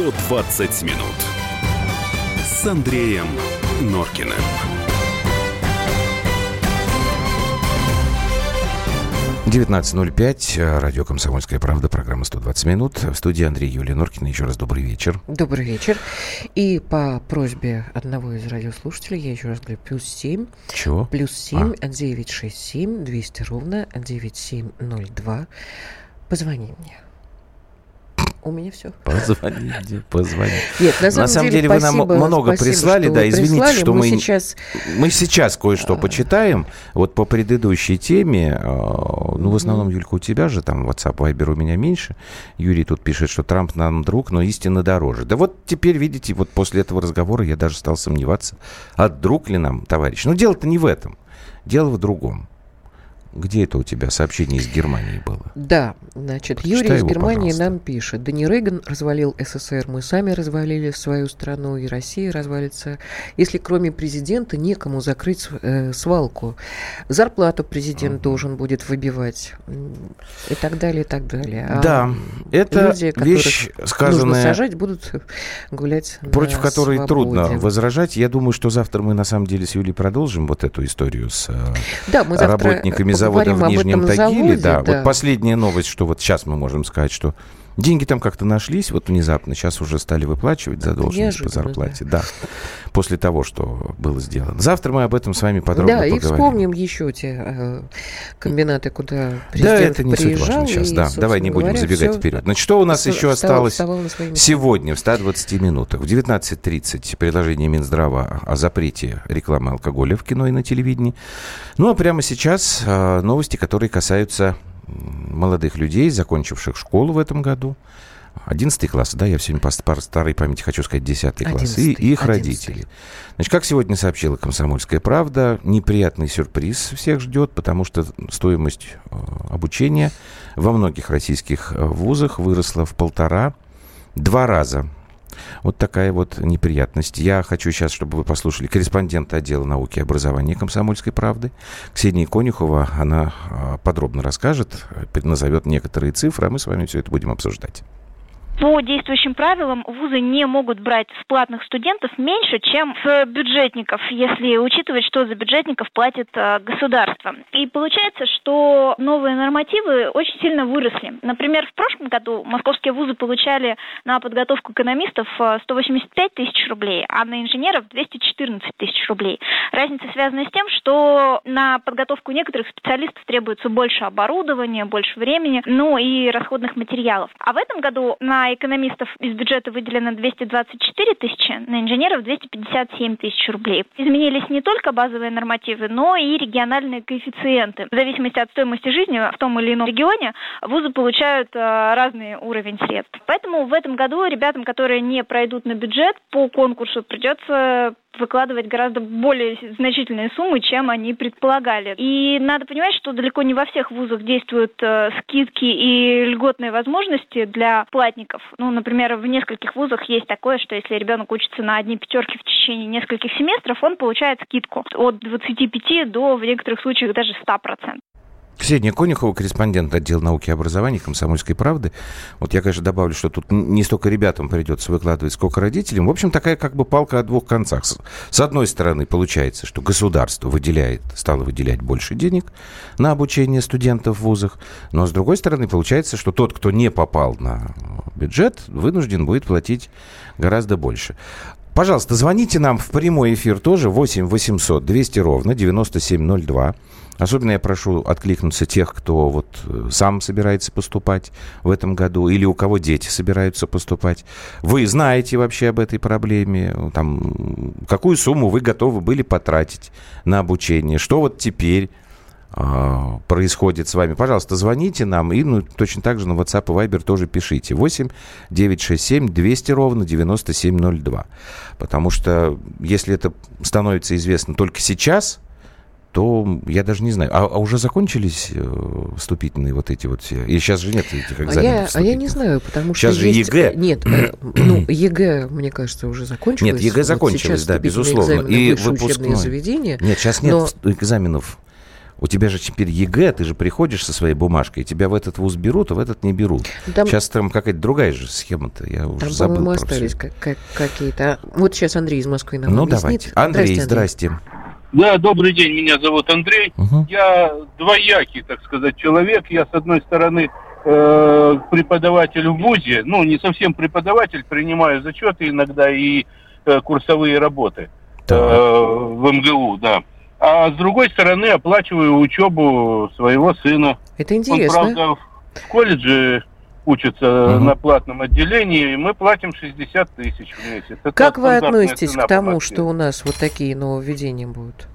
120 минут с Андреем Норкиным. Девятнадцать ноль пять. Радио «Комсомольская правда». Программа «120 минут». В студии Андрей Юлия Норкина. Еще раз добрый вечер. Добрый вечер. И по просьбе одного из радиослушателей, я еще раз говорю, плюс семь. Чего? Плюс семь, а. девять шесть семь, двести ровно, девять семь ноль два. Позвони мне. У меня все. Позвоните, позвоните. Нет, на самом, на самом деле, деле спасибо, вы нам много спасибо, прислали, да, извините, прислали. что мы, мы сейчас, мы сейчас кое-что а... почитаем. Вот по предыдущей теме, а, ну, в основном, Юлька, у тебя же там WhatsApp, Viber у меня меньше. Юрий тут пишет, что Трамп нам друг, но истинно дороже. Да вот теперь, видите, вот после этого разговора я даже стал сомневаться, а друг ли нам товарищ. Но дело-то не в этом. Дело в другом. Где это у тебя сообщение из Германии было? Да, значит, Прочитай Юрий из Германии пожалуйста. нам пишет. Да не Рейган развалил СССР, мы сами развалили свою страну, и Россия развалится. Если кроме президента некому закрыть э, свалку, зарплату президент uh-huh. должен будет выбивать и так далее, и так далее. А да, это люди, вещь, сказанная... Нужно сажать, будут гулять Против которой свободе. трудно возражать. Я думаю, что завтра мы на самом деле с Юлей продолжим вот эту историю с э, да, мы работниками завода в Нижнем Тагиле. Заводе, да, да, вот последняя новость, что вот сейчас мы можем сказать, что деньги там как-то нашлись, вот внезапно, сейчас уже стали выплачивать задолженность по зарплате. Да. да, после того, что было сделано. Завтра мы об этом с вами подробно да, поговорим. Да, и вспомним еще те э, комбинаты, куда президент Да, это не суть важно сейчас, и, да. Давай не будем говоря, забегать вперед. Значит, что у нас еще осталось сегодня в 120 минутах? В 19.30 предложение Минздрава о запрете рекламы алкоголя в кино и на телевидении. Ну, а прямо сейчас э, новости, которые касаются молодых людей, закончивших школу в этом году. 11 класс, да, я сегодня по, по старой памяти хочу сказать 10 класс, и, и их 11. родители. Значит, как сегодня сообщила «Комсомольская правда», неприятный сюрприз всех ждет, потому что стоимость э, обучения во многих российских э, вузах выросла в полтора, два раза вот такая вот неприятность. Я хочу сейчас, чтобы вы послушали корреспондента отдела науки и образования «Комсомольской правды» Ксения Конюхова. Она а, подробно расскажет, назовет некоторые цифры, а мы с вами все это будем обсуждать. По действующим правилам вузы не могут брать с платных студентов меньше, чем с бюджетников, если учитывать, что за бюджетников платит э, государство. И получается, что новые нормативы очень сильно выросли. Например, в прошлом году московские вузы получали на подготовку экономистов 185 э, тысяч рублей, а на инженеров 214 тысяч рублей. Разница связана с тем, что на подготовку некоторых специалистов требуется больше оборудования, больше времени, ну и расходных материалов. А в этом году на экономистов из бюджета выделено 224 тысячи, на инженеров 257 тысяч рублей. Изменились не только базовые нормативы, но и региональные коэффициенты. В зависимости от стоимости жизни в том или ином регионе вузы получают э, разный уровень средств. Поэтому в этом году ребятам, которые не пройдут на бюджет по конкурсу, придется выкладывать гораздо более значительные суммы, чем они предполагали. И надо понимать, что далеко не во всех вузах действуют э, скидки и льготные возможности для платников. Ну, например, в нескольких вузах есть такое, что если ребенок учится на одни пятерки в течение нескольких семестров, он получает скидку от 25 до, в некоторых случаях, даже 100%. Ксения Конюхова, корреспондент отдела науки и образования «Комсомольской правды». Вот я, конечно, добавлю, что тут не столько ребятам придется выкладывать, сколько родителям. В общем, такая как бы палка о двух концах. С одной стороны, получается, что государство выделяет, стало выделять больше денег на обучение студентов в вузах. Но с другой стороны, получается, что тот, кто не попал на бюджет, вынужден будет платить гораздо больше. Пожалуйста, звоните нам в прямой эфир тоже 8 800 200 ровно 9702. Особенно я прошу откликнуться тех, кто вот э, сам собирается поступать в этом году или у кого дети собираются поступать. Вы знаете вообще об этой проблеме? Там, какую сумму вы готовы были потратить на обучение? Что вот теперь а, происходит с вами, пожалуйста, звоните нам и ну, точно так же на WhatsApp и Viber тоже пишите. 8 967 200 ровно 9702. Потому что если это становится известно только сейчас, то я даже не знаю. А, а уже закончились э, вступительные вот эти вот все? И сейчас же нет этих экзаменов А я, а я не знаю, потому что Сейчас же есть... ЕГЭ. Нет, э, ну, ЕГЭ, мне кажется, уже закончилось. Нет, ЕГЭ закончилось, вот да, безусловно. И выпускное. заведения. Нет, сейчас нет но... экзаменов У тебя же теперь ЕГЭ, ты же приходишь со своей бумажкой, и тебя в этот вуз берут, а в этот не берут. Там, сейчас там какая-то другая же схема-то, я уже там, забыл. Там, остались какие-то. Вот сейчас Андрей из Москвы нам Ну, объяснит. давайте. Андрей, здрасте. Андрей. Да, добрый день, меня зовут Андрей. Угу. Я двоякий, так сказать, человек. Я, с одной стороны, э, преподаватель в ВУЗе, ну, не совсем преподаватель, принимаю зачеты иногда и э, курсовые работы э, в МГУ, да. А с другой стороны, оплачиваю учебу своего сына. Это интересно. Он, правда, в колледже учится угу. на платном отделении, и мы платим 60 тысяч в месяц. Это как вы относитесь к тому, что у нас вот такие нововведения будут?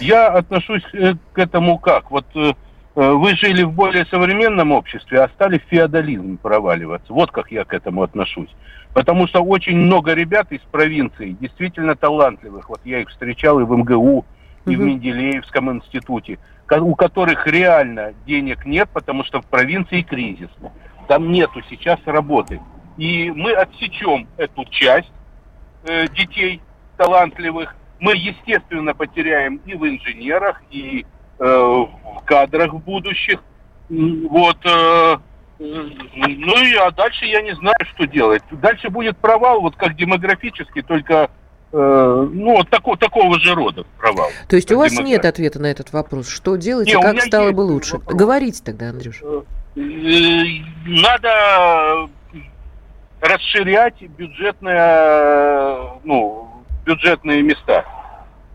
Я отношусь э, к этому как? Вот э, э, вы жили в более современном обществе, а стали в феодализм проваливаться. Вот как я к этому отношусь. Потому что очень много ребят из провинции, действительно талантливых, вот я их встречал и в МГУ, и угу. в Менделеевском институте, у которых реально денег нет, потому что в провинции кризис. Там нету сейчас работы. И мы отсечем эту часть э, детей талантливых. Мы, естественно, потеряем и в инженерах, и э, в кадрах будущих. Вот. Э, ну и а дальше я не знаю, что делать. Дальше будет провал, вот как демографический, только э, ну, вот такого, такого же рода провал. То есть у вас нет ответа на этот вопрос? Что делать и как стало бы лучше? Вопрос. Говорите тогда, Андрюш. Э, надо расширять бюджетные, ну, бюджетные места.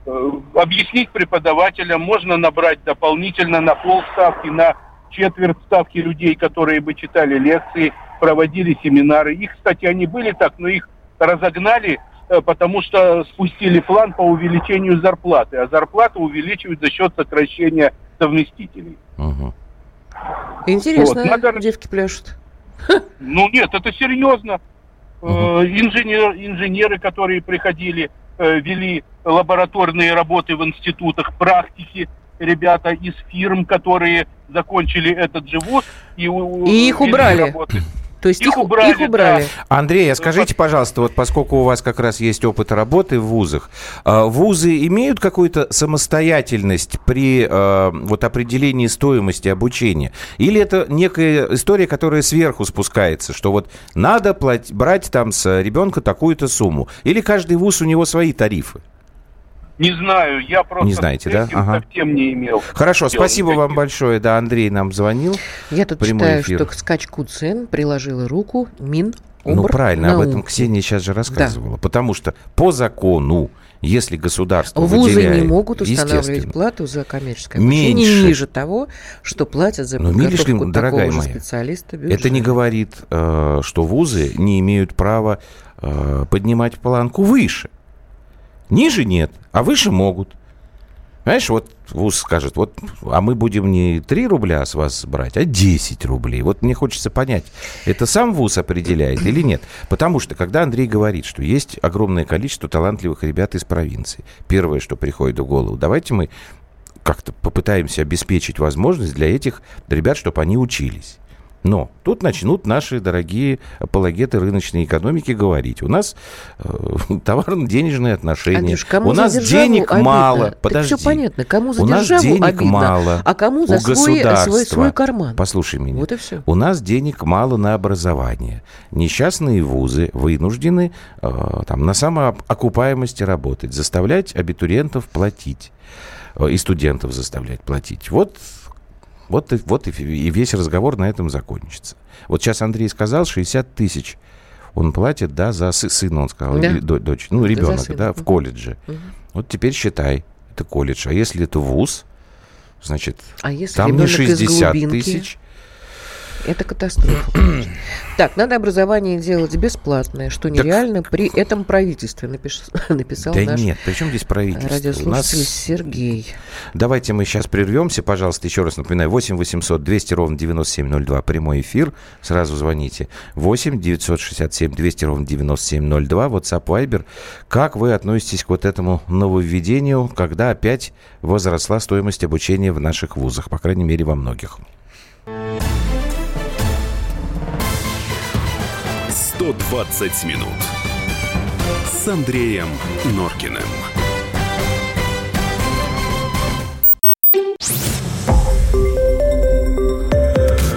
Э, объяснить преподавателям, можно набрать дополнительно на полставки, на четверть ставки людей, которые бы читали лекции, проводили семинары. Их, кстати, они были так, но их разогнали, э, потому что спустили план по увеличению зарплаты, а зарплату увеличивают за счет сокращения совместителей. Угу. Интересно, вот, надо... девки пляшут. Ну нет, это серьезно. Угу. Инженер, инженеры, которые приходили, э, вели лабораторные работы в институтах, практики, ребята из фирм, которые закончили этот же вуз. И, и их убрали. Работы. То есть их, их убрали. Их убрали. Да. Андрей, а скажите, пожалуйста, вот поскольку у вас как раз есть опыт работы в вузах, а, вузы имеют какую-то самостоятельность при а, вот определении стоимости обучения? Или это некая история, которая сверху спускается, что вот надо платить, брать там с ребенка такую-то сумму? Или каждый вуз у него свои тарифы? Не знаю, я просто не знаете, да? Ага. совсем не имел. Хорошо, спасибо никаких. вам большое. Да, Андрей нам звонил. Я тут читаю, эфир. что к скачку цен приложила руку Мин. Ну, правильно, науки. об этом Ксения сейчас же рассказывала. Да. Потому что по закону, если государство Вузы выделяет, не могут устанавливать плату за коммерческое обучение меньше, ниже того, что платят за Но, подготовку ли, дорогая такого моя, специалиста. Бюджета. Это не говорит, э, что вузы не имеют права э, поднимать планку выше. Ниже нет, а выше могут. Знаешь, вот ВУЗ скажет, вот, а мы будем не 3 рубля с вас брать, а 10 рублей. Вот мне хочется понять, это сам ВУЗ определяет или нет? Потому что, когда Андрей говорит, что есть огромное количество талантливых ребят из провинции, первое, что приходит в голову, давайте мы как-то попытаемся обеспечить возможность для этих ребят, чтобы они учились. Но тут начнут наши дорогие апологеты рыночной экономики говорить. У нас э, товарно-денежные отношения. Андрюш, кому у нас денег обидно? мало. Подожди. Так все понятно. Кому за у нас денег обидно, мало. А кому за свой, свой, свой карман. Послушай меня. Вот и все. У нас денег мало на образование. Несчастные вузы вынуждены э, там, на самоокупаемости работать, заставлять абитуриентов платить э, и студентов заставлять платить. Вот вот, и, вот и весь разговор на этом закончится. Вот сейчас Андрей сказал, 60 тысяч он платит, да, за сына, он сказал, да. или дочь, ну, ребенок, да, в колледже. Угу. Вот теперь считай, это колледж. А если это вуз, значит, а если там не 60 тысяч, это катастрофа. так, надо образование делать бесплатное, что нереально так... при этом правительстве, напиш... написал да наш нет, при чем здесь правительство? радиослушатель нас... Сергей. Давайте мы сейчас прервемся, пожалуйста, еще раз напоминаю, 8 800 200 ровно 9702, прямой эфир, сразу звоните. 8 967 200 ровно 9702, WhatsApp, Viber. Как вы относитесь к вот этому нововведению, когда опять возросла стоимость обучения в наших вузах, по крайней мере, во многих? 120 минут с Андреем Норкиным.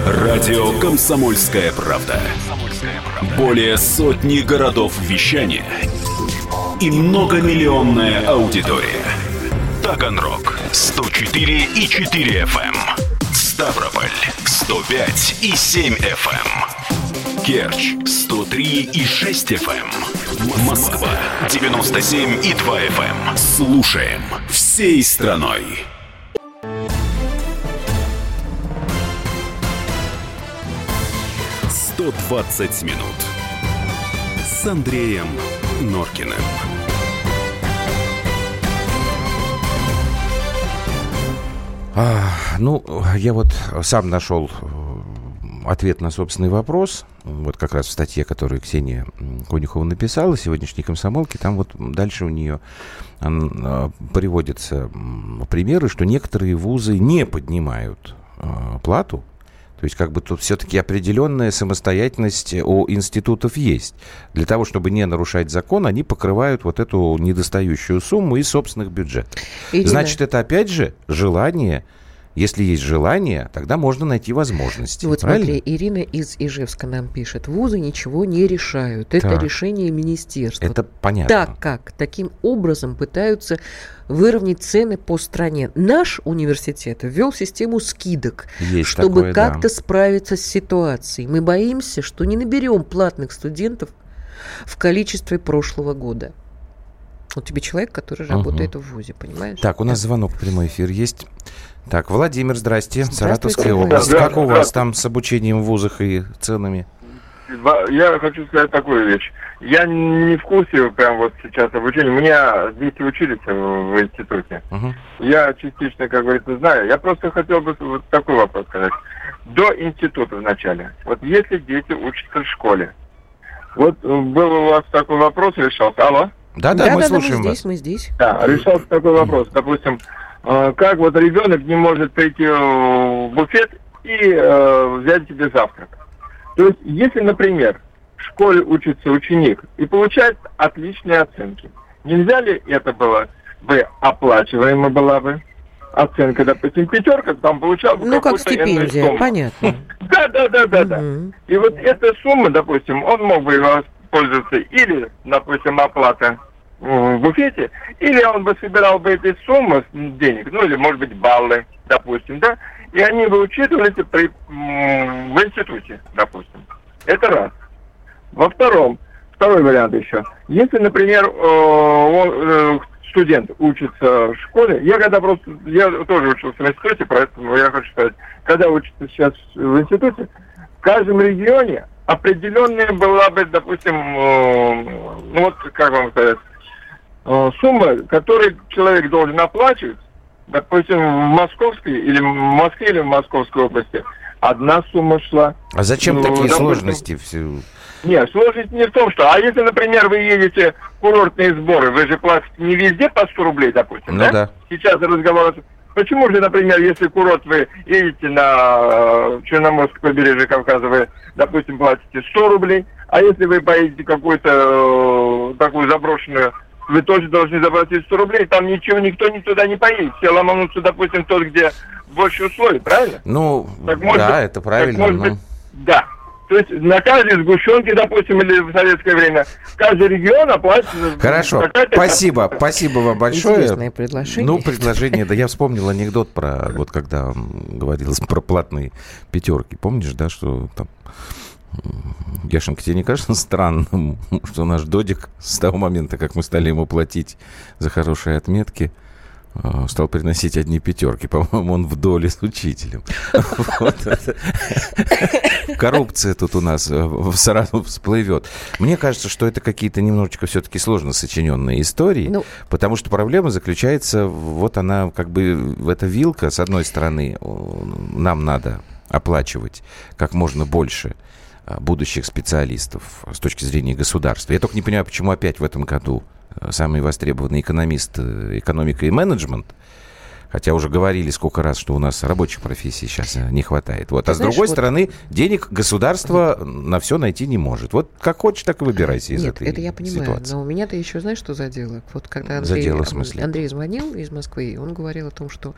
Радио «Комсомольская правда». Более сотни городов вещания и многомиллионная аудитория. Таганрог 104 и 4 FM. Эм. Ставрополь 105 и 7 FM. Эм. Керчь 103 и 6 FM. Эм. Москва 97 и 2 FM. Слушаем всей страной. «120 минут» с Андреем Норкиным. А, ну, я вот сам нашел э, ответ на собственный вопрос. Вот как раз в статье, которую Ксения Конюхова написала, сегодняшней комсомолке, там вот дальше у нее а, приводятся примеры, что некоторые вузы не поднимают а, плату то есть как бы тут все-таки определенная самостоятельность у институтов есть. Для того, чтобы не нарушать закон, они покрывают вот эту недостающую сумму из собственных бюджетов. Ирина. Значит, это опять же желание если есть желание, тогда можно найти возможности. Вот правильно? смотри, Ирина из Ижевска нам пишет. Вузы ничего не решают. Это так. решение министерства. Это понятно. Так как таким образом пытаются выровнять цены по стране. Наш университет ввел систему скидок, есть чтобы такое, как-то да. справиться с ситуацией. Мы боимся, что не наберем платных студентов в количестве прошлого года. Вот тебе человек, который угу. работает в ВУЗе, понимаешь? Так, у нас звонок в прямой эфир есть. Так, Владимир, здрасте. Саратовская область. Да, как у вас там с обучением в вузах и ценами? Я хочу сказать такую вещь. Я не в курсе прям вот сейчас обучения. У меня дети учились в институте. Uh-huh. Я частично, как говорится, знаю. Я просто хотел бы вот такой вопрос сказать. До института вначале. Вот если дети учатся в школе, вот был у вас такой вопрос решался. Алло? Да, да, мы да, слушаем мы здесь, мы здесь. Да, решался такой вопрос. Допустим, э, как вот ребенок не может прийти в буфет и э, взять себе завтрак. То есть, если, например, в школе учится ученик и получает отличные оценки, нельзя ли это было бы оплачиваемо была бы оценка, допустим, пятерка, там получал бы Ну, как стипендия, понятно. Да, да, да, да, да. И вот эта сумма, допустим, он мог бы пользоваться или, допустим, оплата в буфете, или он бы собирал бы эти суммы денег, ну или, может быть, баллы, допустим, да, и они бы учитывались при, в институте, допустим. Это раз. Во втором, второй вариант еще. Если, например, он, э, студент учится в школе, я когда просто, я тоже учился в институте, поэтому я хочу сказать, когда учится сейчас в институте, в каждом регионе определенная была бы, допустим, э, ну вот, как вам сказать, э, сумма, которую человек должен оплачивать, допустим, в Московской или в Москве или в Московской области, одна сумма шла. А зачем ну, такие допустим, сложности? Все? Нет, сложность не в том, что... А если, например, вы едете в курортные сборы, вы же платите не везде по 100 рублей, допустим, ну, да? да? Сейчас разговор... Почему же, например, если курорт вы едете на э, Черноморское побережье Кавказа, вы, допустим, платите 100 рублей, а если вы поедете какую-то э, такую заброшенную вы тоже должны заплатить 100 рублей. Там ничего, никто ни туда не поедет. Все ломанутся, допустим, тот, где больше условий, правильно? Ну, так, может, да, это правильно. Так, может но... быть, да. То есть на каждой сгущенке, допустим, или в советское время, каждый регион оплатит... Хорошо, спасибо, спасибо вам большое. Интересное предложение. Ну, предложение, да, я вспомнил анекдот про, вот когда говорилось про платные пятерки. Помнишь, да, что там Яшенька, тебе не кажется странным, что наш Додик с того момента, как мы стали ему платить за хорошие отметки, стал приносить одни пятерки. По-моему, он в доле с учителем. Коррупция тут у нас э, сразу всплывет. Мне кажется, что это какие-то немножечко все-таки сложно сочиненные истории, ну, потому что проблема заключается, вот она как бы, эта вилка, с одной стороны, нам надо оплачивать как можно больше Э, будущих специалистов с точки зрения государства. Я только не понимаю, почему опять в этом году э, самый востребованный экономист, э, экономика и менеджмент, Хотя уже говорили сколько раз, что у нас рабочих профессий сейчас не хватает. Вот. а знаешь, с другой вот... стороны, денег государство на все найти не может. Вот как хочешь, так и выбирайся из Нет, этой это я понимаю. Ситуации. Но у меня-то еще, знаешь, что задело? Вот когда Андрей, задело, в смысле? Андрей звонил из Москвы, он говорил о том, что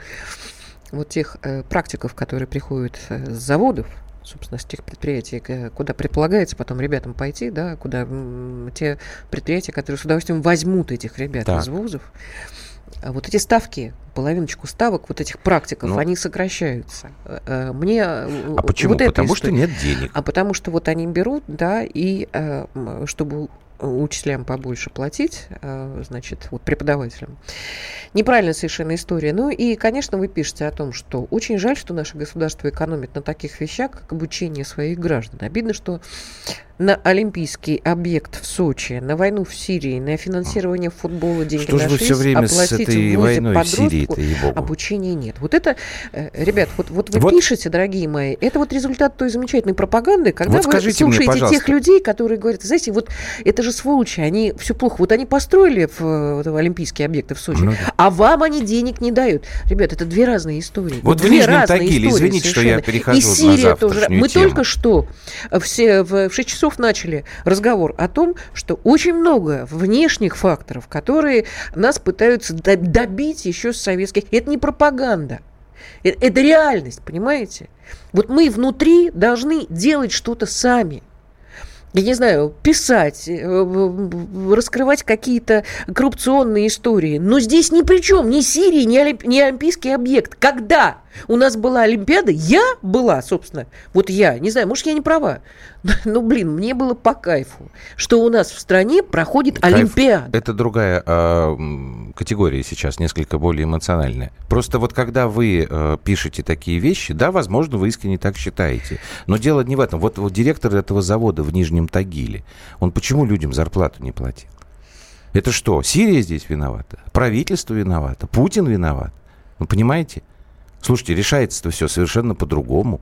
вот тех э, практиков, которые приходят с заводов, собственно, с тех предприятий, куда предполагается потом ребятам пойти, да, куда те предприятия, которые с удовольствием возьмут этих ребят так. из вузов, а вот эти ставки, половиночку ставок вот этих практиков, ну, они сокращаются. Э, э, мне а почему? Вот потому история, что нет денег. А потому что вот они берут, да, и чтобы учителям побольше платить, а, значит, вот преподавателям. Неправильная совершенно история. Ну и, конечно, вы пишете о том, что очень жаль, что наше государство экономит на таких вещах, как обучение своих граждан. Обидно, что на олимпийский объект в Сочи, на войну в Сирии, на финансирование футбола деньги Что же вы все время с этой войной в Сирии обучения нет. Вот это, э, ребят, вот, вот вы вот. пишете, дорогие мои, это вот результат той замечательной пропаганды, когда вот вы слушаете мне, тех людей, которые говорят, знаете, вот это же сволочи, они все плохо. Вот они построили в, в олимпийские объекты в Сочи, ну, а вам они денег не дают. Ребят, это две разные истории. Вот, вот в Нижнем Тагиле, извините, совершенно. что я перехожу И Сирия на тоже. Мы тему. только что все в 6 часов часов начали разговор о том, что очень много внешних факторов, которые нас пытаются добить еще с советских. Это не пропаганда. Это, это реальность, понимаете? Вот мы внутри должны делать что-то сами я не знаю, писать, э, раскрывать какие-то коррупционные истории. Но здесь ни при чем, ни Сирия, ни, Олимп... ни Олимпийский объект. Когда у нас была Олимпиада, я была, собственно, вот я, не знаю, может, я не права, ну, блин, мне было по кайфу, что у нас в стране проходит Кайф Олимпиада. Это другая э, категория сейчас, несколько более эмоциональная. Просто вот когда вы э, пишете такие вещи, да, возможно, вы искренне так считаете. Но дело не в этом. Вот, вот директор этого завода в Нижнем Тагиле, он почему людям зарплату не платил? Это что, Сирия здесь виновата? Правительство виновато? Путин виноват? Вы понимаете? Слушайте, решается-то все совершенно по-другому.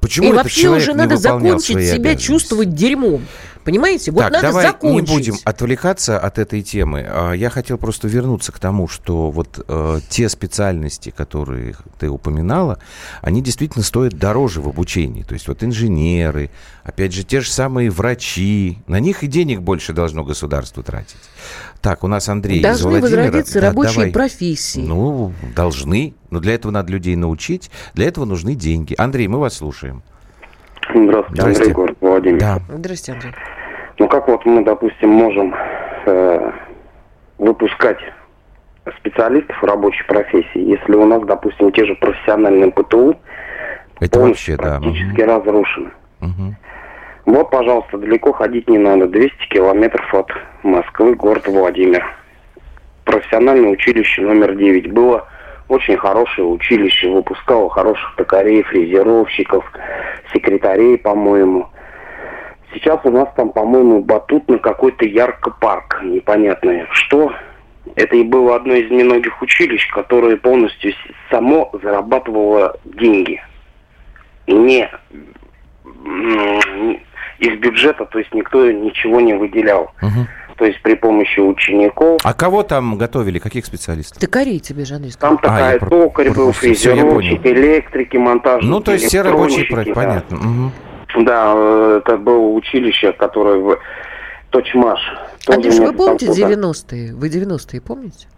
Почему и вообще уже надо закончить себя чувствовать дерьмом. Понимаете? Вот так, надо давай закончить. не будем отвлекаться от этой темы. А, я хотел просто вернуться к тому, что вот э, те специальности, которые ты упоминала, они действительно стоят дороже в обучении. То есть вот инженеры, опять же, те же самые врачи. На них и денег больше должно государство тратить. Так, у нас Андрей должны из Владимира. Должны возродиться да, рабочие давай. профессии. Ну, должны. Но для этого надо людей научить. Для этого нужны деньги. Андрей, мы вас слушаем. Здравствуйте, Здрасте. Андрей, город Владимир. Да. Здравствуйте, Андрей. Ну, как вот мы, допустим, можем э, выпускать специалистов рабочей профессии, если у нас, допустим, те же профессиональные ПТУ Это вообще, практически да. разрушены. Угу. Вот, пожалуйста, далеко ходить не надо. 200 километров от Москвы, город Владимир. Профессиональное училище номер 9 было очень хорошее училище, выпускало хороших токарей, фрезеровщиков, секретарей, по-моему. Сейчас у нас там, по-моему, батут на какой-то ярко-парк, непонятное что. Это и было одно из немногих училищ, которое полностью само зарабатывало деньги. Не из бюджета, то есть никто ничего не выделял. Угу то есть при помощи учеников. А кого там готовили, каких специалистов? Токарей тебе же, Андрей, Там такая а, токарь был, фрезеровщик, электрики, монтажник, Ну, то есть все рабочие проекты, да. понятно. Угу. Да, это было училище, которое в Точмаш. Андрюш, вы помните 90-е? Вы 90-е помните?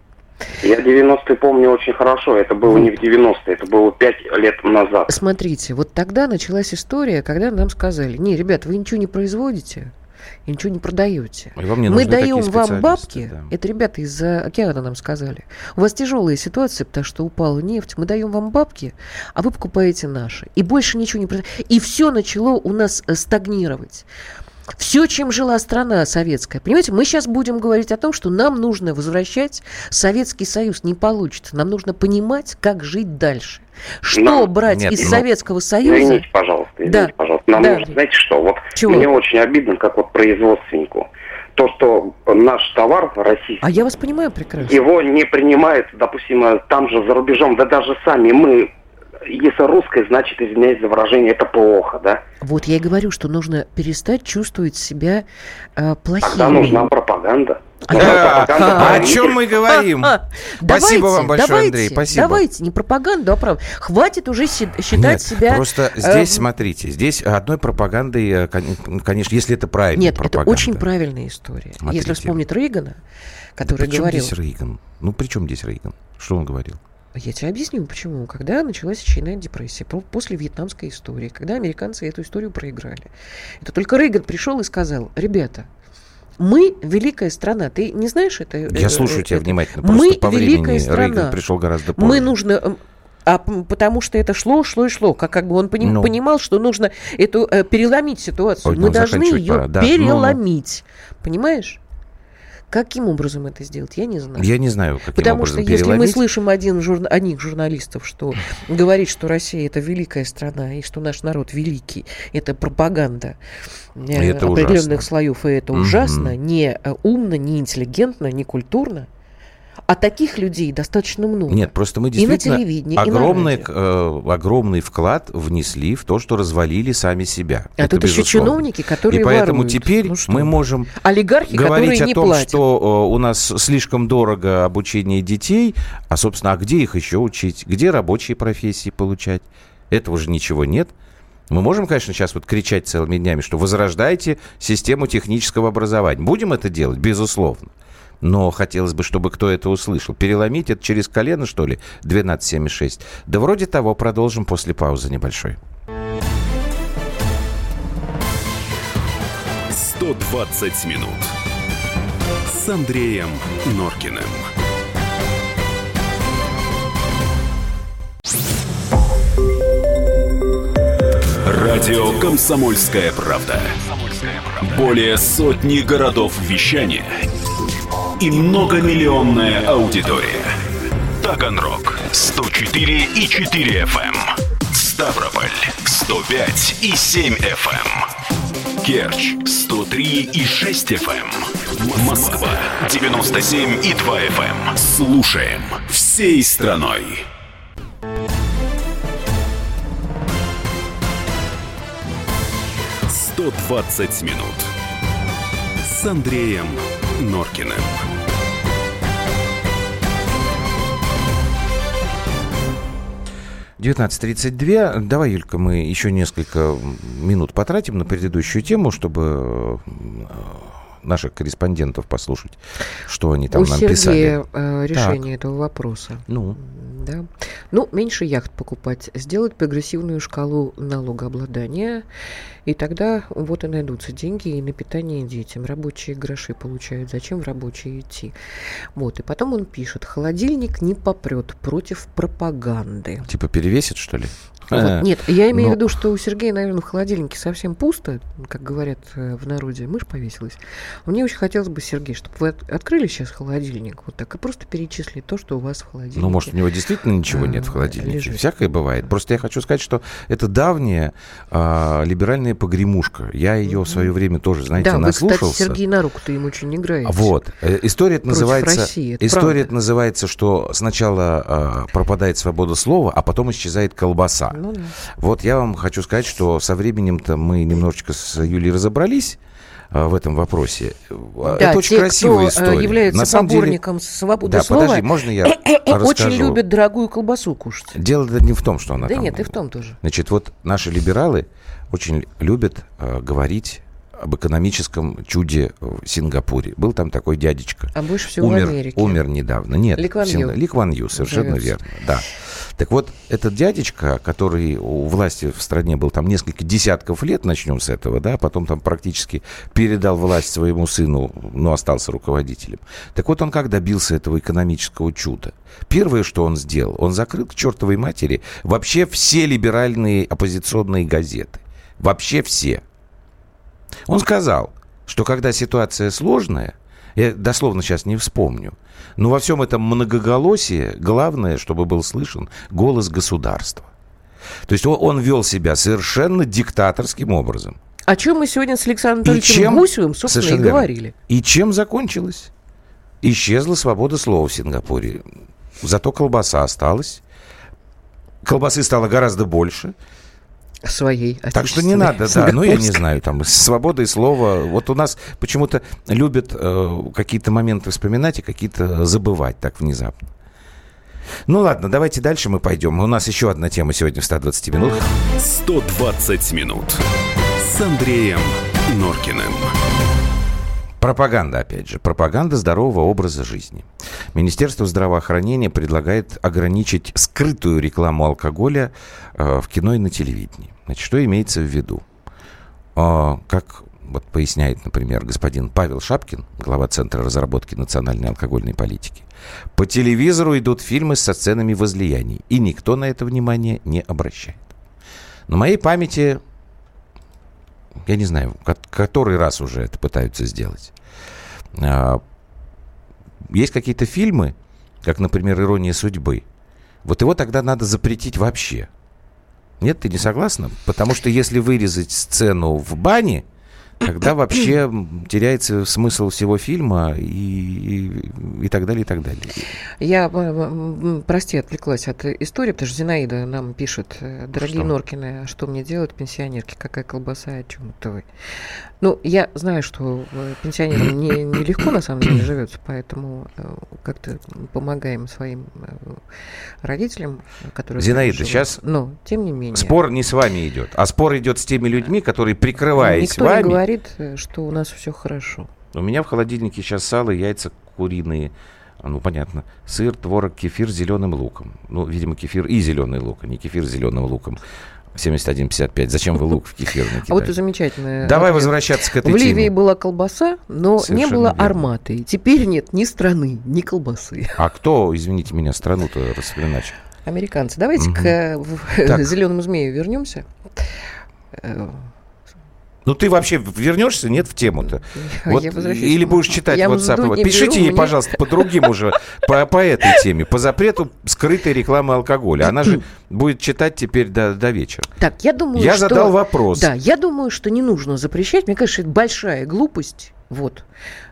Я 90-е помню очень хорошо. Это было не в 90-е, это было 5 лет назад. Смотрите, вот тогда началась история, когда нам сказали, не, ребят, вы ничего не производите, и ничего не продаете. Мы даем вам бабки, да. это ребята из океана нам сказали. У вас тяжелая ситуация, потому что упала нефть, мы даем вам бабки, а вы покупаете наши. И больше ничего не продаете. И все начало у нас э, стагнировать. Все, чем жила страна советская. Понимаете, мы сейчас будем говорить о том, что нам нужно возвращать Советский Союз. Не получится. Нам нужно понимать, как жить дальше. Что нам, брать нет, из ну, Советского Союза? Извините, пожалуйста, извините, да. пожалуйста. Нам да. нужно, знаете что, вот Чего? мне очень обидно, как вот производственнику. То, что наш товар российский... А я вас понимаю прекрасно. Его не принимают, допустим, там же за рубежом, да даже сами мы если русское, значит, извиняюсь за выражение, это плохо, да? Вот я и говорю, что нужно перестать чувствовать себя э, плохими. Тогда нужна пропаганда. А, а, о чем мы говорим? Спасибо вам большое, Андрей. Спасибо. Давайте, не пропаганду, а правду. Хватит уже считать себя... Просто э, здесь, смотрите, здесь одной пропагандой, э, конечно, если это правильная Нет, это очень правильная история. Если вспомнить Рейгана, который говорил... здесь Рейган? Ну, при чем здесь Рейган? Что он говорил? Я тебе объясню, почему. Когда началась очередная депрессия, после вьетнамской истории, когда американцы эту историю проиграли, это только Рейган пришел и сказал, ребята, мы великая страна. Ты не знаешь это? Я слушаю тебя внимательно. Просто мы по великая страна. Рейган пришел гораздо позже. Мы нужно а потому что это шло, шло и шло. Как, как бы он поним, ну. понимал, что нужно эту э, переломить ситуацию. Ой, Мы должны ее пора. Да. переломить. Ну, ну. Понимаешь? Каким образом это сделать, я не знаю. Я не знаю, каким Потому образом что если мы слышим один журна... одних журналистов, что говорит, что Россия это великая страна, и что наш народ великий, это пропаганда э, это определенных ужасно. слоев, и это ужасно, не э, умно, не интеллигентно, не культурно, а таких людей достаточно много. Нет, просто мы действительно и на огромный, и на э, огромный вклад внесли в то, что развалили сами себя. А Это тут безусловно. еще чиновники, которые И поэтому воруют. теперь ну, мы можем Олигархи, говорить о том, платят. что э, у нас слишком дорого обучение детей, а, собственно, а где их еще учить? Где рабочие профессии получать? Этого же ничего нет. Мы можем, конечно, сейчас вот кричать целыми днями, что возрождайте систему технического образования. Будем это делать? Безусловно но хотелось бы, чтобы кто это услышал. Переломить это через колено, что ли? 12,76. Да вроде того, продолжим после паузы небольшой. 120 минут с Андреем Норкиным. Радио «Комсомольская правда». Более сотни городов вещания – и многомиллионная аудитория. Таганрог 104 и 4 FM. Эм. Ставрополь 105 и 7 FM. Эм. Керчь 103 и 6 FM. Эм. Москва 97 и 2 FM. Слушаем всей страной. «120 минут» с Андреем Норкиным. 19.32. Давай, Юлька, мы еще несколько минут потратим на предыдущую тему, чтобы э, наших корреспондентов послушать, что они там У нам Сергея писали. Э, решение так. этого вопроса. Ну. Да. Ну, меньше яхт покупать, сделать прогрессивную шкалу налогообладания, и тогда вот и найдутся деньги и на питание детям. Рабочие гроши получают. Зачем в рабочие идти? Вот. И потом он пишет, холодильник не попрет против пропаганды. Типа перевесит, что ли? Вот, э, нет, я имею но... в виду, что у Сергея, наверное, в холодильнике совсем пусто, как говорят э, в народе, мышь повесилась. Мне очень хотелось бы, Сергей, чтобы вы открыли сейчас холодильник вот так и просто перечислили то, что у вас в холодильнике. Ну, может, у него действительно ничего нет в а, холодильнике. Лежит. Всякое бывает. Просто я хочу сказать, что это давняя а, либеральная погремушка. Я ее в свое время тоже, знаете, да, наслушался. Вы, кстати, Сергей на руку-то им очень играете. Вот. Э, история это называется... России, это история это называется, что сначала а, пропадает свобода слова, а потом исчезает колбаса. Ну, да. Вот я вам хочу сказать, что со временем-то мы немножечко с Юлей разобрались а, в этом вопросе. Да, это очень те, красивая кто история. является На самом поборником деле... свободы да, слова, подожди, можно я расскажу? очень любят дорогую колбасу кушать. Дело не в том, что она да там... нет, и в том тоже. Значит, вот наши либералы очень любят э, говорить об экономическом чуде в Сингапуре. Был там такой дядечка. А больше всего умер, в Америке. Умер недавно. Нет, Ли Кван Ю. Ли Кван Ю, совершенно Живется. верно. Да. Так вот, этот дядечка, который у власти в стране был там несколько десятков лет, начнем с этого, да, потом там практически передал власть своему сыну, но остался руководителем. Так вот, он как добился этого экономического чуда? Первое, что он сделал, он закрыл к чертовой матери вообще все либеральные оппозиционные газеты. Вообще все. Он сказал, что когда ситуация сложная, я дословно сейчас не вспомню, но во всем этом многоголосии главное, чтобы был слышен голос государства. То есть он, он вел себя совершенно диктаторским образом. О чем мы сегодня с Александром Анатольевичем чем, Гусевым, собственно, и говорили. Верно. И чем закончилось? Исчезла свобода слова в Сингапуре. Зато колбаса осталась. Колбасы стало гораздо больше своей. Так что не надо, да, ну я не знаю, там, свобода и слова. Вот у нас почему-то любят э, какие-то моменты вспоминать и какие-то забывать так внезапно. Ну ладно, давайте дальше мы пойдем. У нас еще одна тема сегодня в 120 минутах. 120 минут с Андреем Норкиным. Пропаганда, опять же, пропаганда здорового образа жизни. Министерство здравоохранения предлагает ограничить скрытую рекламу алкоголя э, в кино и на телевидении. Значит, что имеется в виду? Э, как вот поясняет, например, господин Павел Шапкин, глава Центра разработки национальной алкогольной политики, по телевизору идут фильмы со сценами возлияний, и никто на это внимание не обращает. На моей памяти, я не знаю, который раз уже это пытаются сделать. А, есть какие-то фильмы, как, например, «Ирония судьбы». Вот его тогда надо запретить вообще. Нет, ты не согласна? Потому что если вырезать сцену в бане, Тогда вообще теряется смысл всего фильма и, и, и так далее, и так далее. Я, прости, отвлеклась от истории, потому что Зинаида нам пишет, э, дорогие что? Норкины, что мне делать, пенсионерки, какая колбаса, о чем это вы? Ну, я знаю, что э, пенсионерам не, нелегко на самом деле живется, поэтому э, как-то помогаем своим родителям, которые... Зинаида, живут. сейчас... Но, тем не менее... Спор не с вами идет, а спор идет с теми людьми, которые, прикрываясь Никто вами... Не говорит э, что у нас все хорошо. У меня в холодильнике сейчас сало, яйца куриные. Ну, понятно. Сыр, творог, кефир с зеленым луком. Ну, видимо, кефир и зеленый лук, а не кефир с зеленым луком. 71,55. Зачем вы лук в кефир накидаете? А вот и замечательно. Давай возвращаться к этой В теме. Ливии была колбаса, но Совершенно не было верно. арматы. Теперь нет ни страны, ни колбасы. А кто, извините меня, страну-то расхреначил? Американцы. Давайте угу. к э, зеленому змею вернемся. Ну, ты вообще вернешься, нет, в тему-то? Вот, или будешь читать я WhatsApp? Вот. Пишите беру, ей, мне... пожалуйста, по другим уже, по, по этой теме, по запрету скрытой рекламы алкоголя. Она же будет читать теперь до, до вечера. Так, я думаю, Я что... задал вопрос. Да, я думаю, что не нужно запрещать. Мне кажется, это большая глупость. Вот.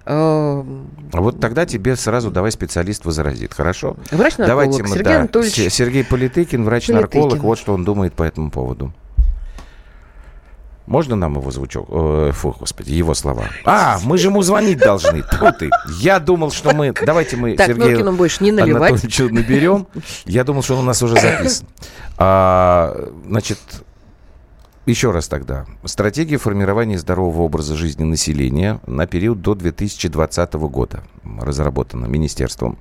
А вот тогда тебе сразу давай специалист возразит, хорошо? Врач-нарколог Давайте мы, Сергей да, Анатольевич... Сергей Политыкин, врач-нарколог, вот что он думает по этому поводу. Можно нам его звучок? Э, фу, господи, его слова. А, мы же ему звонить должны. Тьфу ты. Я думал, что мы... Давайте мы так, Сергею больше не наливать. Наберем. Я думал, что он у нас уже записан. А, значит, еще раз тогда. Стратегия формирования здорового образа жизни населения на период до 2020 года разработана министерством.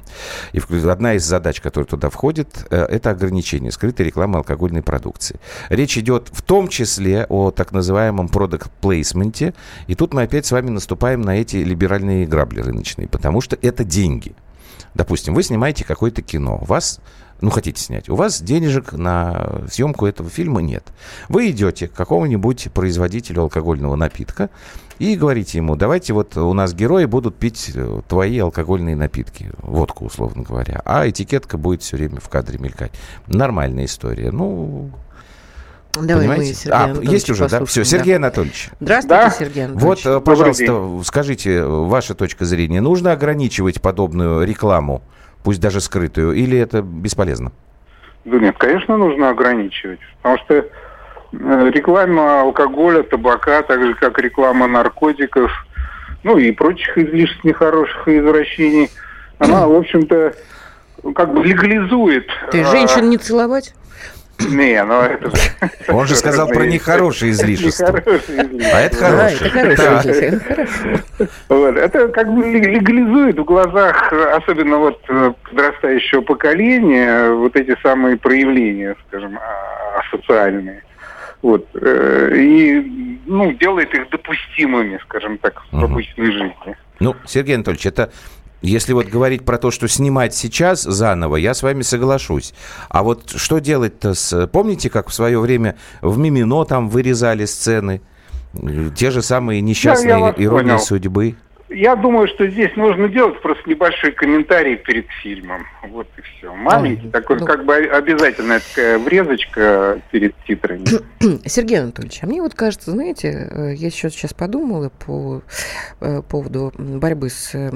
И одна из задач, которая туда входит, э, это ограничение скрытой рекламы алкогольной продукции. Речь идет в том числе о так называемом продукт плейсменте. И тут мы опять с вами наступаем на эти либеральные грабли рыночные, потому что это деньги. Допустим, вы снимаете какое-то кино, у вас ну, хотите снять, у вас денежек на съемку этого фильма нет. Вы идете к какому-нибудь производителю алкогольного напитка и говорите ему, давайте вот у нас герои будут пить э, твои алкогольные напитки, водку, условно говоря, а этикетка будет все время в кадре мелькать. Нормальная история. Ну, Давай Понимаете? мы Сергея а, есть уже, да? Все, Сергей да. Анатольевич. Здравствуйте, да. Сергей Анатольевич. Вот, пожалуйста, скажите, ваша точка зрения. Нужно ограничивать подобную рекламу пусть даже скрытую, или это бесполезно? Да нет, конечно, нужно ограничивать, потому что э, реклама алкоголя, табака, так же как реклама наркотиков, ну и прочих излишеств нехороших извращений, она, в общем-то, как бы легализует. Ты женщин не целовать? Не, ну это Он же сказал про нехорошие излишества. А это хорошее. Это как бы легализует в глазах, особенно вот э, подрастающего поколения, вот эти самые проявления, скажем, социальные. Вот. Э, и ну, делает их допустимыми, скажем так, в обычной жизни. Ну, Сергей Анатольевич, это если вот говорить про то, что снимать сейчас заново, я с вами соглашусь. А вот что делать-то с... Помните, как в свое время в Мимино там вырезали сцены? Те же самые несчастные да, иронии судьбы. Я думаю, что здесь нужно делать просто небольшой комментарий перед фильмом. Вот и все. Маленький, такой ну, как бы обязательная такая врезочка перед титрами. Сергей Анатольевич, а мне вот кажется, знаете, э, я еще сейчас подумала по э, поводу борьбы с э,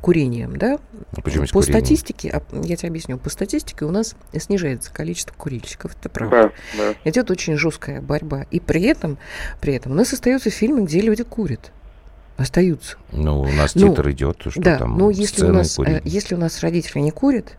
курением, да? А почему по статистике, а, я тебе объясню, по статистике у нас снижается количество курильщиков, это правда. Да, да. Идет очень жесткая борьба. И при этом, при этом у нас остаются фильмы, где люди курят остаются. Ну, у нас ну, титр идет, что да, там но если у, нас, э, если у нас родители не курят,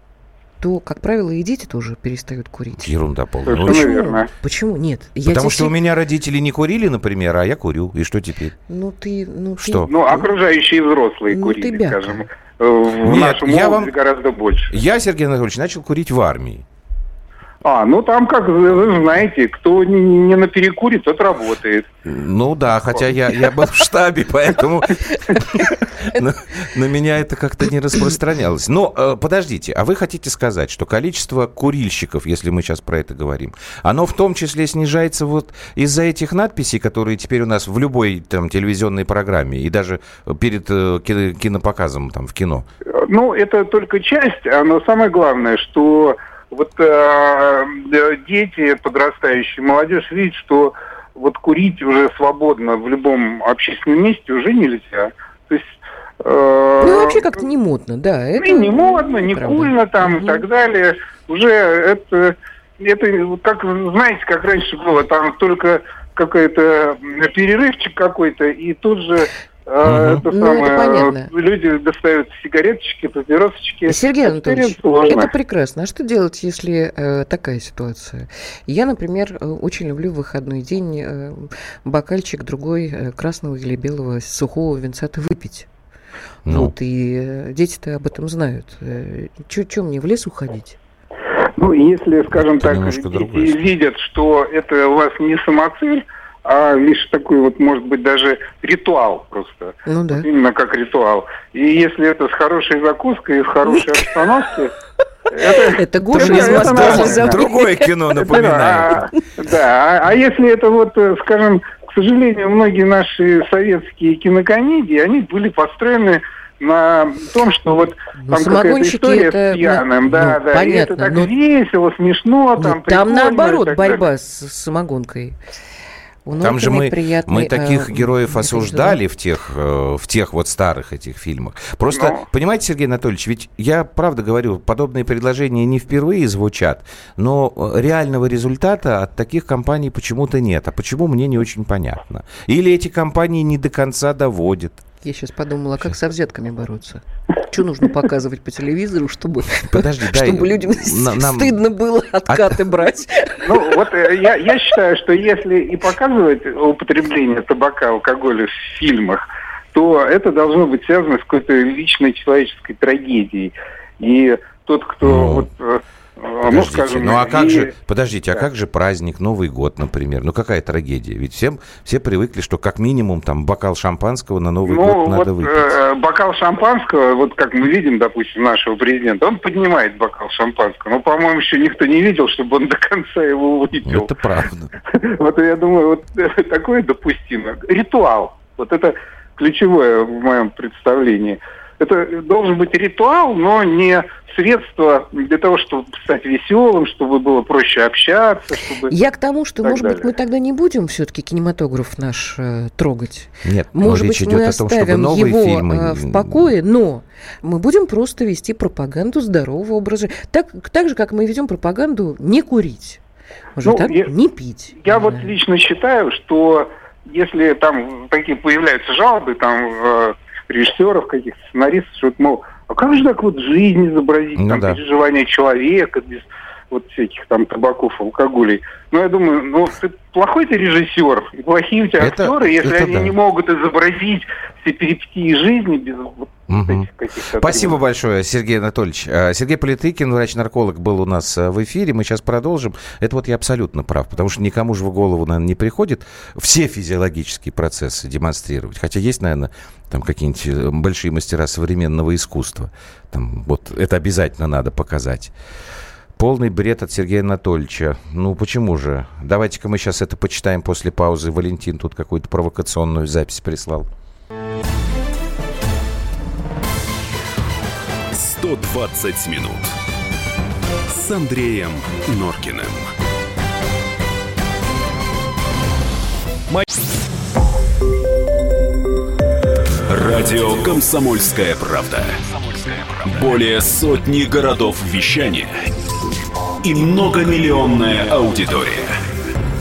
то, как правило, и дети тоже перестают курить. Ерунда полная. Ну, почему? Почему? Нет. Потому что у меня родители не курили, например, а я курю. И что теперь? Ну, ты... Ну, что? Ты... Ну, окружающие взрослые ну, курили, скажем. в Нет, нашем я вам... гораздо больше. Я, Сергей Анатольевич, начал курить в армии. А, ну там, как вы знаете, кто не, не на перекуре, тот работает. Ну да, хотя я, я был в штабе, поэтому на меня это как-то не распространялось. Но э, подождите, а вы хотите сказать, что количество курильщиков, если мы сейчас про это говорим, оно в том числе снижается вот из-за этих надписей, которые теперь у нас в любой там телевизионной программе и даже перед э, кинопоказом там в кино? Ну, это только часть, а но самое главное, что вот э, дети, подрастающие, молодежь видит, что вот курить уже свободно в любом общественном месте уже нельзя. То есть э, ну, вообще как-то не модно, да. Это не модно, не правда. кульно там угу. и так далее. Уже это, это, как, знаете, как раньше было, там только какой-то перерывчик какой-то, и тут же Угу. Это ну, самое, это понятно. Люди достают сигареточки, папиросочки. Сергей Анатольевич, это прекрасно. А что делать, если э, такая ситуация? Я, например, э, очень люблю в выходной день э, бокальчик другой э, красного или белого сухого винца-то выпить. Ну. Вот, и э, дети-то об этом знают. Э, Че мне в лес уходить? Ну, если, скажем это так, видят, что это у вас не самоцель, а лишь такой вот, может быть, даже ритуал просто. Ну да. Вот именно как ритуал. И если это с хорошей закуской и в хорошей обстановке, это, это Гоша из Москвы. Другое кино напоминает. Да, а если это вот, э, скажем, к сожалению, многие наши советские кинокомедии, они были построены на том, что вот ну, там какая-то история это, с пьяным, да, ну, да, понятно, и это так но... весело, смешно, там ну, Там наоборот борьба с самогонкой. Там же мы, мы таких э, героев осуждали в тех, э, в тех вот старых этих фильмах. Просто, но... понимаете, Сергей Анатольевич, ведь я правда говорю, подобные предложения не впервые звучат, но реального результата от таких компаний почему-то нет. А почему, мне не очень понятно. Или эти компании не до конца доводят. Я сейчас подумала, как со взятками бороться. Что нужно показывать по телевизору, чтобы, Подожди, чтобы дай, людям нам... стыдно было откаты От... брать? Ну, вот э, я, я считаю, что если и показывать употребление табака, алкоголя в фильмах, то это должно быть связано с какой-то личной человеческой трагедией. И тот, кто ну... вот э, а, ну, скажем, ну а как и... же, подождите, а как же праздник, Новый год, например? Ну какая трагедия? Ведь всем, все привыкли, что как минимум там бокал шампанского на Новый ну, год надо вот, выпить. Э, бокал шампанского, вот как мы видим, допустим, нашего президента, он поднимает бокал шампанского. Но, по-моему, еще никто не видел, чтобы он до конца его выпил. Это правда. Вот я думаю, вот такое допустимо. Ритуал. Вот это ключевое в моем представлении – это должен быть ритуал, но не средство для того, чтобы стать веселым, чтобы было проще общаться. Чтобы... Я к тому, что, может далее. быть, мы тогда не будем все-таки кинематограф наш э, трогать. Нет, может быть, мы оставим том, его фильмы... Э, в покое, но мы будем просто вести пропаганду здорового образа. Так, так же, как мы ведем пропаганду не курить. Может, ну, так? Я, не пить. Я да. вот лично считаю, что если там такие появляются жалобы, там э, режиссеров, каких-то сценаристов, что, мол, а как же так вот жизнь изобразить, ну, там, да. переживания человека без вот всяких там табаков, алкоголей. Ну, я думаю, ну, ты плохой ты режиссер, и плохие у тебя это, актеры, если это они да. не могут изобразить все перипетии жизни без вот Угу. Спасибо большое, Сергей Анатольевич. А, Сергей Политыкин, врач-нарколог, был у нас а, в эфире. Мы сейчас продолжим. Это вот я абсолютно прав, потому что никому же в голову, наверное, не приходит все физиологические процессы демонстрировать. Хотя есть, наверное, там какие-нибудь э, большие мастера современного искусства. Там вот это обязательно надо показать. Полный бред от Сергея Анатольевича. Ну, почему же? Давайте-ка мы сейчас это почитаем после паузы. Валентин тут какую-то провокационную запись прислал. 120 минут с Андреем Норкиным. Радио «Комсомольская правда». Более сотни городов вещания и многомиллионная аудитория.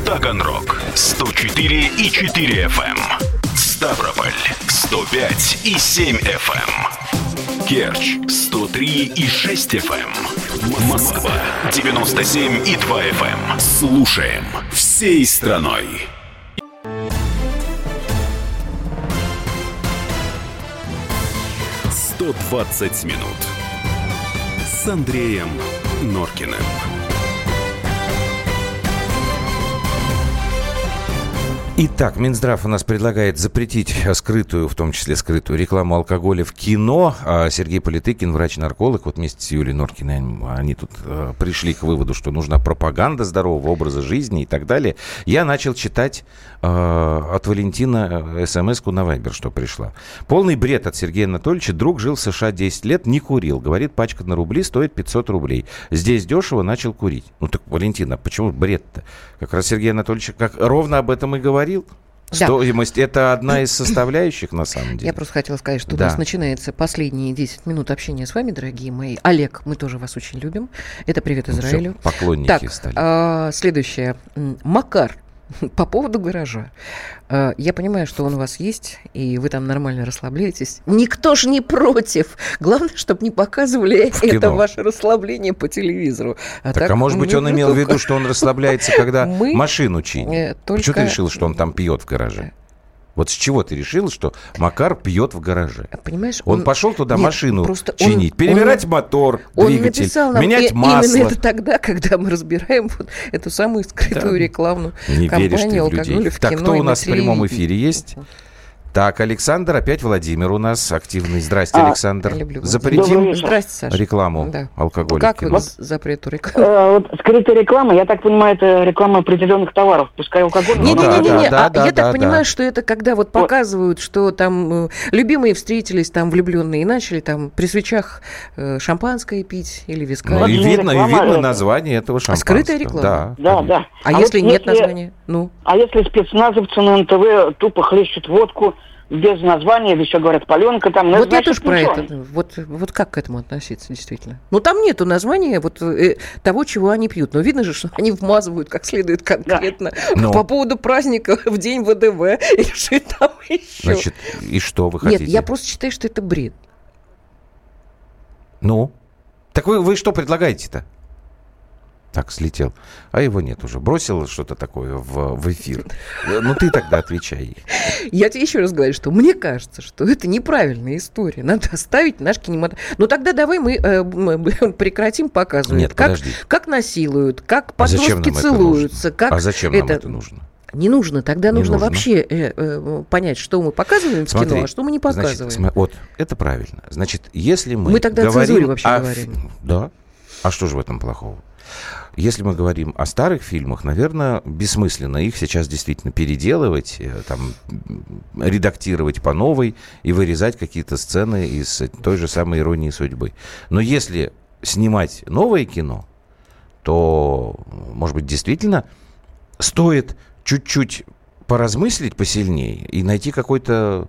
Таганрог 104 и 4 FM. Эм. Ставрополь 105 и 7 FM. Керчь 103 и 6 FM. Эм. Москва 97 и 2 FM. Эм. Слушаем всей страной. 120 минут с Андреем Норкиным. Итак, Минздрав у нас предлагает запретить скрытую, в том числе скрытую рекламу алкоголя в кино. А Сергей Политыкин, врач-нарколог, вот вместе с Юлией Норкиной, они тут э, пришли к выводу, что нужна пропаганда здорового образа жизни и так далее. Я начал читать э, от Валентина э, смс-ку на Вайбер, что пришла. Полный бред от Сергея Анатольевича. Друг жил в США 10 лет, не курил. Говорит, пачка на рубли стоит 500 рублей. Здесь дешево, начал курить. Ну так, Валентина, почему бред-то? Как раз Сергей Анатольевич как ровно об этом и говорил. Да. Стоимость – это одна из составляющих, на самом деле. Я просто хотела сказать, что да. у нас начинается последние 10 минут общения с вами, дорогие мои. Олег, мы тоже вас очень любим. Это привет ну, Израилю. Все, поклонники так, стали. А, следующее. Макар По поводу гаража. Э, я понимаю, что он у вас есть, и вы там нормально расслабляетесь. Никто же не против. Главное, чтобы не показывали в это кино. ваше расслабление по телевизору. А так, так, а может быть, он имел в виду, что он расслабляется, когда мы машину чинит? Э, только... Почему ты решил, что он там пьет в гараже? Вот с чего ты решил, что Макар пьет в гараже? Понимаешь, он, он пошел туда Нет, машину просто чинить, он, перебирать он, мотор, он двигатель, написал нам менять и, масло. Именно это тогда, когда мы разбираем вот эту самую скрытую да. рекламную Не кампанию алкоголя в так, кино кто у нас в прямом эфире есть? Так, Александр, опять Владимир у нас активный. Здрасте, а, Александр. Запретим Здрасте, Саша. рекламу да. алкоголя. Как вы запрету рекламы? Э, вот скрытая реклама, я так понимаю, это реклама определенных товаров, пускай алкоголь. Не-не-не, да, да, а я так понимаю, что это когда вот показывают, что там э, любимые встретились, там влюбленные, и начали там при свечах э, шампанское пить или виска. Ну, и видно, и видно название этого шампанского. скрытая реклама? Да, да. да. А, а если вот нет если, названия? Ну? А если спецназовцы на НТВ тупо хлещут водку, без названия, еще говорят, паленка там. Ну, вот значит, я тоже про это. Вот, вот как к этому относиться, действительно? Ну, там нету названия вот э, того, чего они пьют. Но видно же, что они вмазывают как следует конкретно да. Но... по поводу праздника в день ВДВ или что там еще. Значит, и что вы хотите? Нет, я просто считаю, что это бред. Ну? Так вы, вы что предлагаете-то? Так, слетел. А его нет уже. Бросил что-то такое в, в эфир. Ну, ты тогда отвечай. Я тебе еще раз говорю, что мне кажется, что это неправильная история. Надо оставить наш кинематограф. Ну, тогда давай мы э, прекратим показывать. Нет, как, подожди. Как насилуют, как а подростки а целуются. Как а зачем нам это нужно? Не нужно. Тогда не нужно, нужно вообще э, э, понять, что мы показываем Смотри, в кино, а что мы не показываем. Значит, вот, это правильно. Значит, если мы Мы тогда говорим о цензуре вообще о... говорим. Да. А что же в этом плохого? Если мы говорим о старых фильмах, наверное, бессмысленно их сейчас действительно переделывать, э, там, редактировать по новой и вырезать какие-то сцены из той же самой иронии судьбы. Но если снимать новое кино, то, может быть, действительно стоит чуть-чуть поразмыслить посильнее и найти какой-то,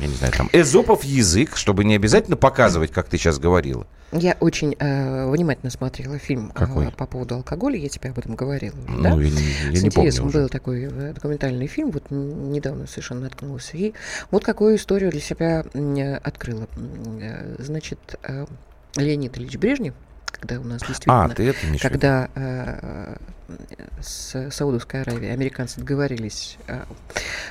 я не знаю, там, эзопов язык, чтобы не обязательно показывать, как ты сейчас говорила. Я очень э, внимательно смотрела фильм э, по поводу алкоголя, я тебе об этом говорила. Ну, да? я, я С не интересом помню был уже. такой э, документальный фильм, вот недавно совершенно наткнулся. И вот какую историю для себя э, открыла. Э, значит, э, Леонид Ильич Брежнев, когда у нас действительно... А, ты это Когда э, с Саудовской Аравией американцы договорились э,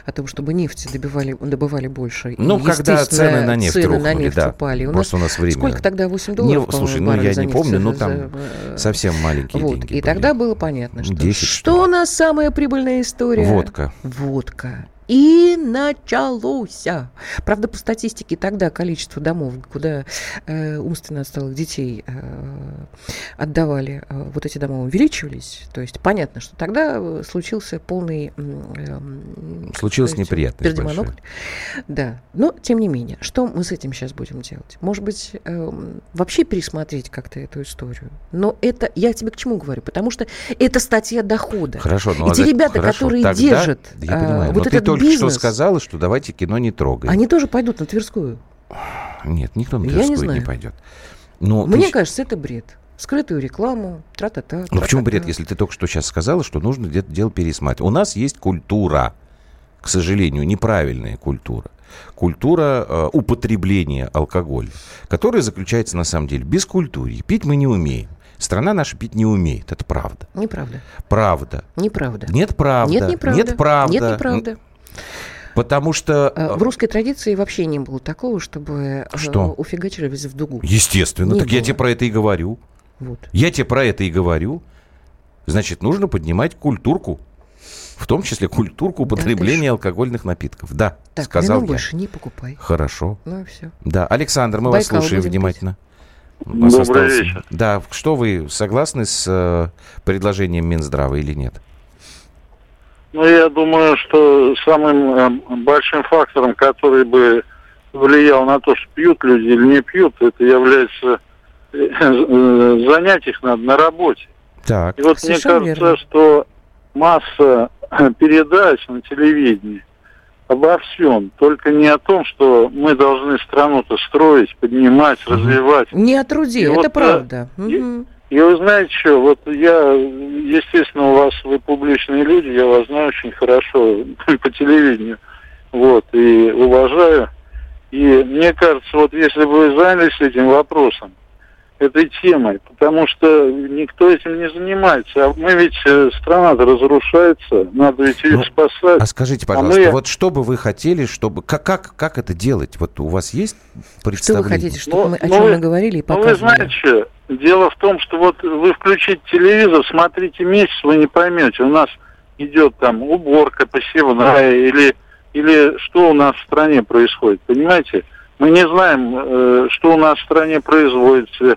о том, чтобы нефть добивали, добывали больше. Ну, когда цены на нефть цены рухнули, на нефть да. упали. У нас, у нас время... Сколько тогда? 8 долларов, не, Слушай, ну я не помню, но там за, э, совсем маленькие вот, деньги И были. тогда было понятно, что 10, что, что у нас самая прибыльная история? Водка. Водка. И началось. Правда, по статистике тогда количество домов, куда э, умственно отсталых детей э, отдавали, э, вот эти дома увеличивались. То есть понятно, что тогда э, случился полный... Э, Случилось неприятность Да. Но, тем не менее, что мы с этим сейчас будем делать? Может быть, э, вообще пересмотреть как-то эту историю? Но это... Я тебе к чему говорю? Потому что это статья дохода. Хорошо. Ну, Эти а ребята, хорошо, которые держат я понимаю, вот этот только бизнес. что сказала, что давайте кино не трогаем. Они тоже пойдут на Тверскую. Нет, никто на Тверскую не, не пойдет. Но Мне ты... кажется, это бред. Скрытую рекламу, тра-та-та. Ну почему бред, если ты только что сейчас сказала, что нужно где-то дело пересматривать? У нас есть культура, к сожалению, неправильная культура. Культура э, употребления алкоголя, которая заключается на самом деле без культуры. Пить мы не умеем. Страна наша пить не умеет, это правда. Неправда. Правда. Неправда. Нет правда. Нет неправда. Нет правда. Нет неправда. Потому что... Э, в русской традиции вообще не было такого, чтобы что? уфигачились в дугу. Естественно. Не так было. я тебе про это и говорю. Вот. Я тебе про это и говорю. Значит, нужно поднимать культурку. В том числе культурку употребления да, алкогольных напитков. Да, так, сказал я. больше не покупай. Хорошо. Ну и все. Да, Александр, мы Байкал вас слушаем внимательно. Добрый остался... вечер. Да, что вы согласны с э, предложением Минздрава или нет? Ну, я думаю, что самым э, большим фактором, который бы влиял на то, что пьют люди или не пьют, это является э, э, занять их надо на работе. Так. И вот Совершенно мне кажется, верно. что масса передач на телевидении обо всем, только не о том, что мы должны страну-то строить, поднимать, развивать. Не о труде, и это вот, правда. Да, угу. И вы знаете что, вот я, естественно, у вас, вы публичные люди, я вас знаю очень хорошо по телевидению, вот, и уважаю. И мне кажется, вот если бы вы занялись этим вопросом, этой темой, потому что никто этим не занимается. А мы ведь, э, страна-то разрушается, надо ведь ее ну, спасать. А скажите, а пожалуйста, а мы... вот что бы вы хотели, чтобы... Как, как, как это делать? Вот у вас есть представление? Что вы хотите, чтобы ну, мы, о чем ну, мы говорили и показывали? Ну, вы знаете, что, дело в том, что вот вы включите телевизор, смотрите месяц, вы не поймете. У нас идет там уборка посевная или, или что у нас в стране происходит, понимаете? Мы не знаем, э, что у нас в стране производится,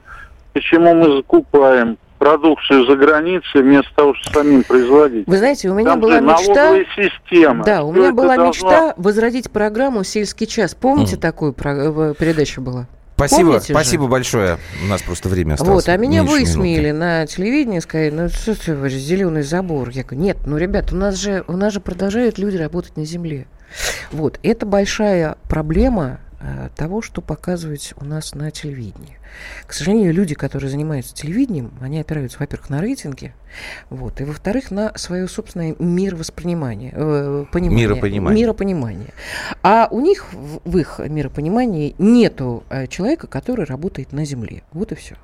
почему мы закупаем продукцию за границей вместо того, чтобы самим производить. Вы знаете, у меня Там была мечта... система. Да, у меня была должно... мечта возродить программу «Сельский час». Помните, mm. такую про... передачу была? Спасибо, Помните спасибо же? большое. У нас просто время осталось. Вот, а меня высмеяли на телевидении, сказали, ну что ты, зеленый забор. Я говорю, нет, ну, ребят, у нас же, у нас же продолжают люди работать на земле. Вот, это большая проблема Э, того, что показывают у нас на телевидении. К сожалению, люди, которые занимаются телевидением, они опираются, во-первых, на рейтинги, вот, и, во-вторых, на свое собственное мировоспринимание, э, понимание, миропонимание. миропонимание. А у них в, в их миропонимании нету э, человека, который работает на Земле. Вот и все.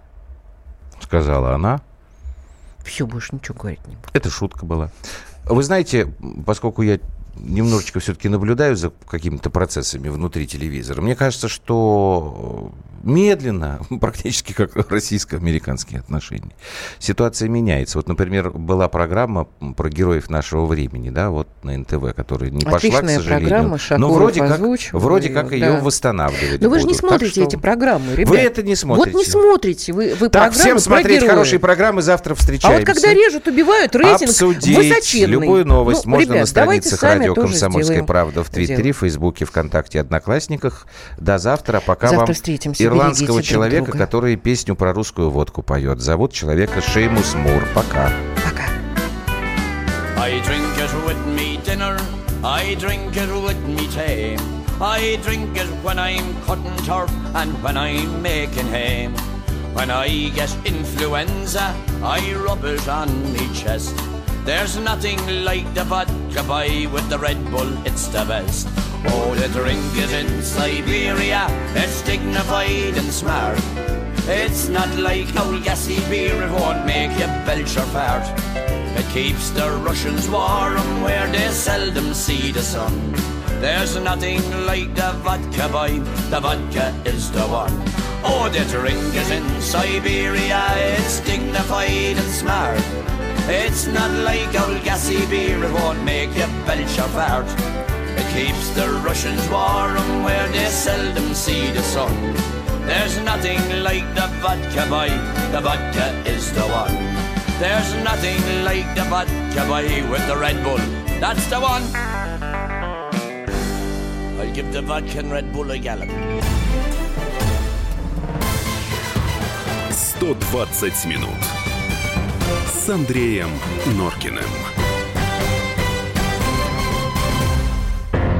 Сказала она. Все, больше ничего говорить не буду. Это шутка была. Вы знаете, поскольку я немножечко все-таки наблюдаю за какими-то процессами внутри телевизора. Мне кажется, что медленно, практически как российско-американские отношения, ситуация меняется. Вот, например, была программа про героев нашего времени, да, вот на НТВ, которая не Отличная пошла, к сожалению. программа, но вроде как, вроде как ее да. восстанавливать Но вы же не смотрите эти программы, ребят. Вы это не смотрите. Вот не смотрите. Вы, вы так, всем смотреть героев. хорошие программы, завтра встречаемся. А вот когда режут, убивают, рейтинг Обсудить высоченный. любую новость ну, можно ребят, на страницах радио «Комсомольская правда» в Твиттере, Фейсбуке, ВКонтакте, Одноклассниках. До завтра. Пока завтра вам встретимся. Ирландского человека человека, который песню про русскую водку поет. Зовут человека Шеймус Мур. Пока. Пока. I drink it with me dinner, I drink it with me tea. I drink it when I'm cutting turf and when I'm making hay. When I get influenza, I rub it on me chest. There's nothing like the vodka boy with the Red Bull, it's the best. Oh, the drink is in Siberia, it's dignified and smart. It's not like oh, old gassy beer, it won't make you belch or fart. It keeps the Russians warm where they seldom see the sun. There's nothing like the vodka boy, the vodka is the one. Oh, the drink is in Siberia, it's dignified and smart. It's not like oh, old gassy beer, it won't make you belch or fart. It keeps the Russians warm where they seldom see the sun. There's nothing like the vodka boy, the vodka is the one. There's nothing like the vodka boy with the Red Bull, that's the one. I'll give the vodka and Red Bull a gallop. 120 минут с Андреем Норкиным.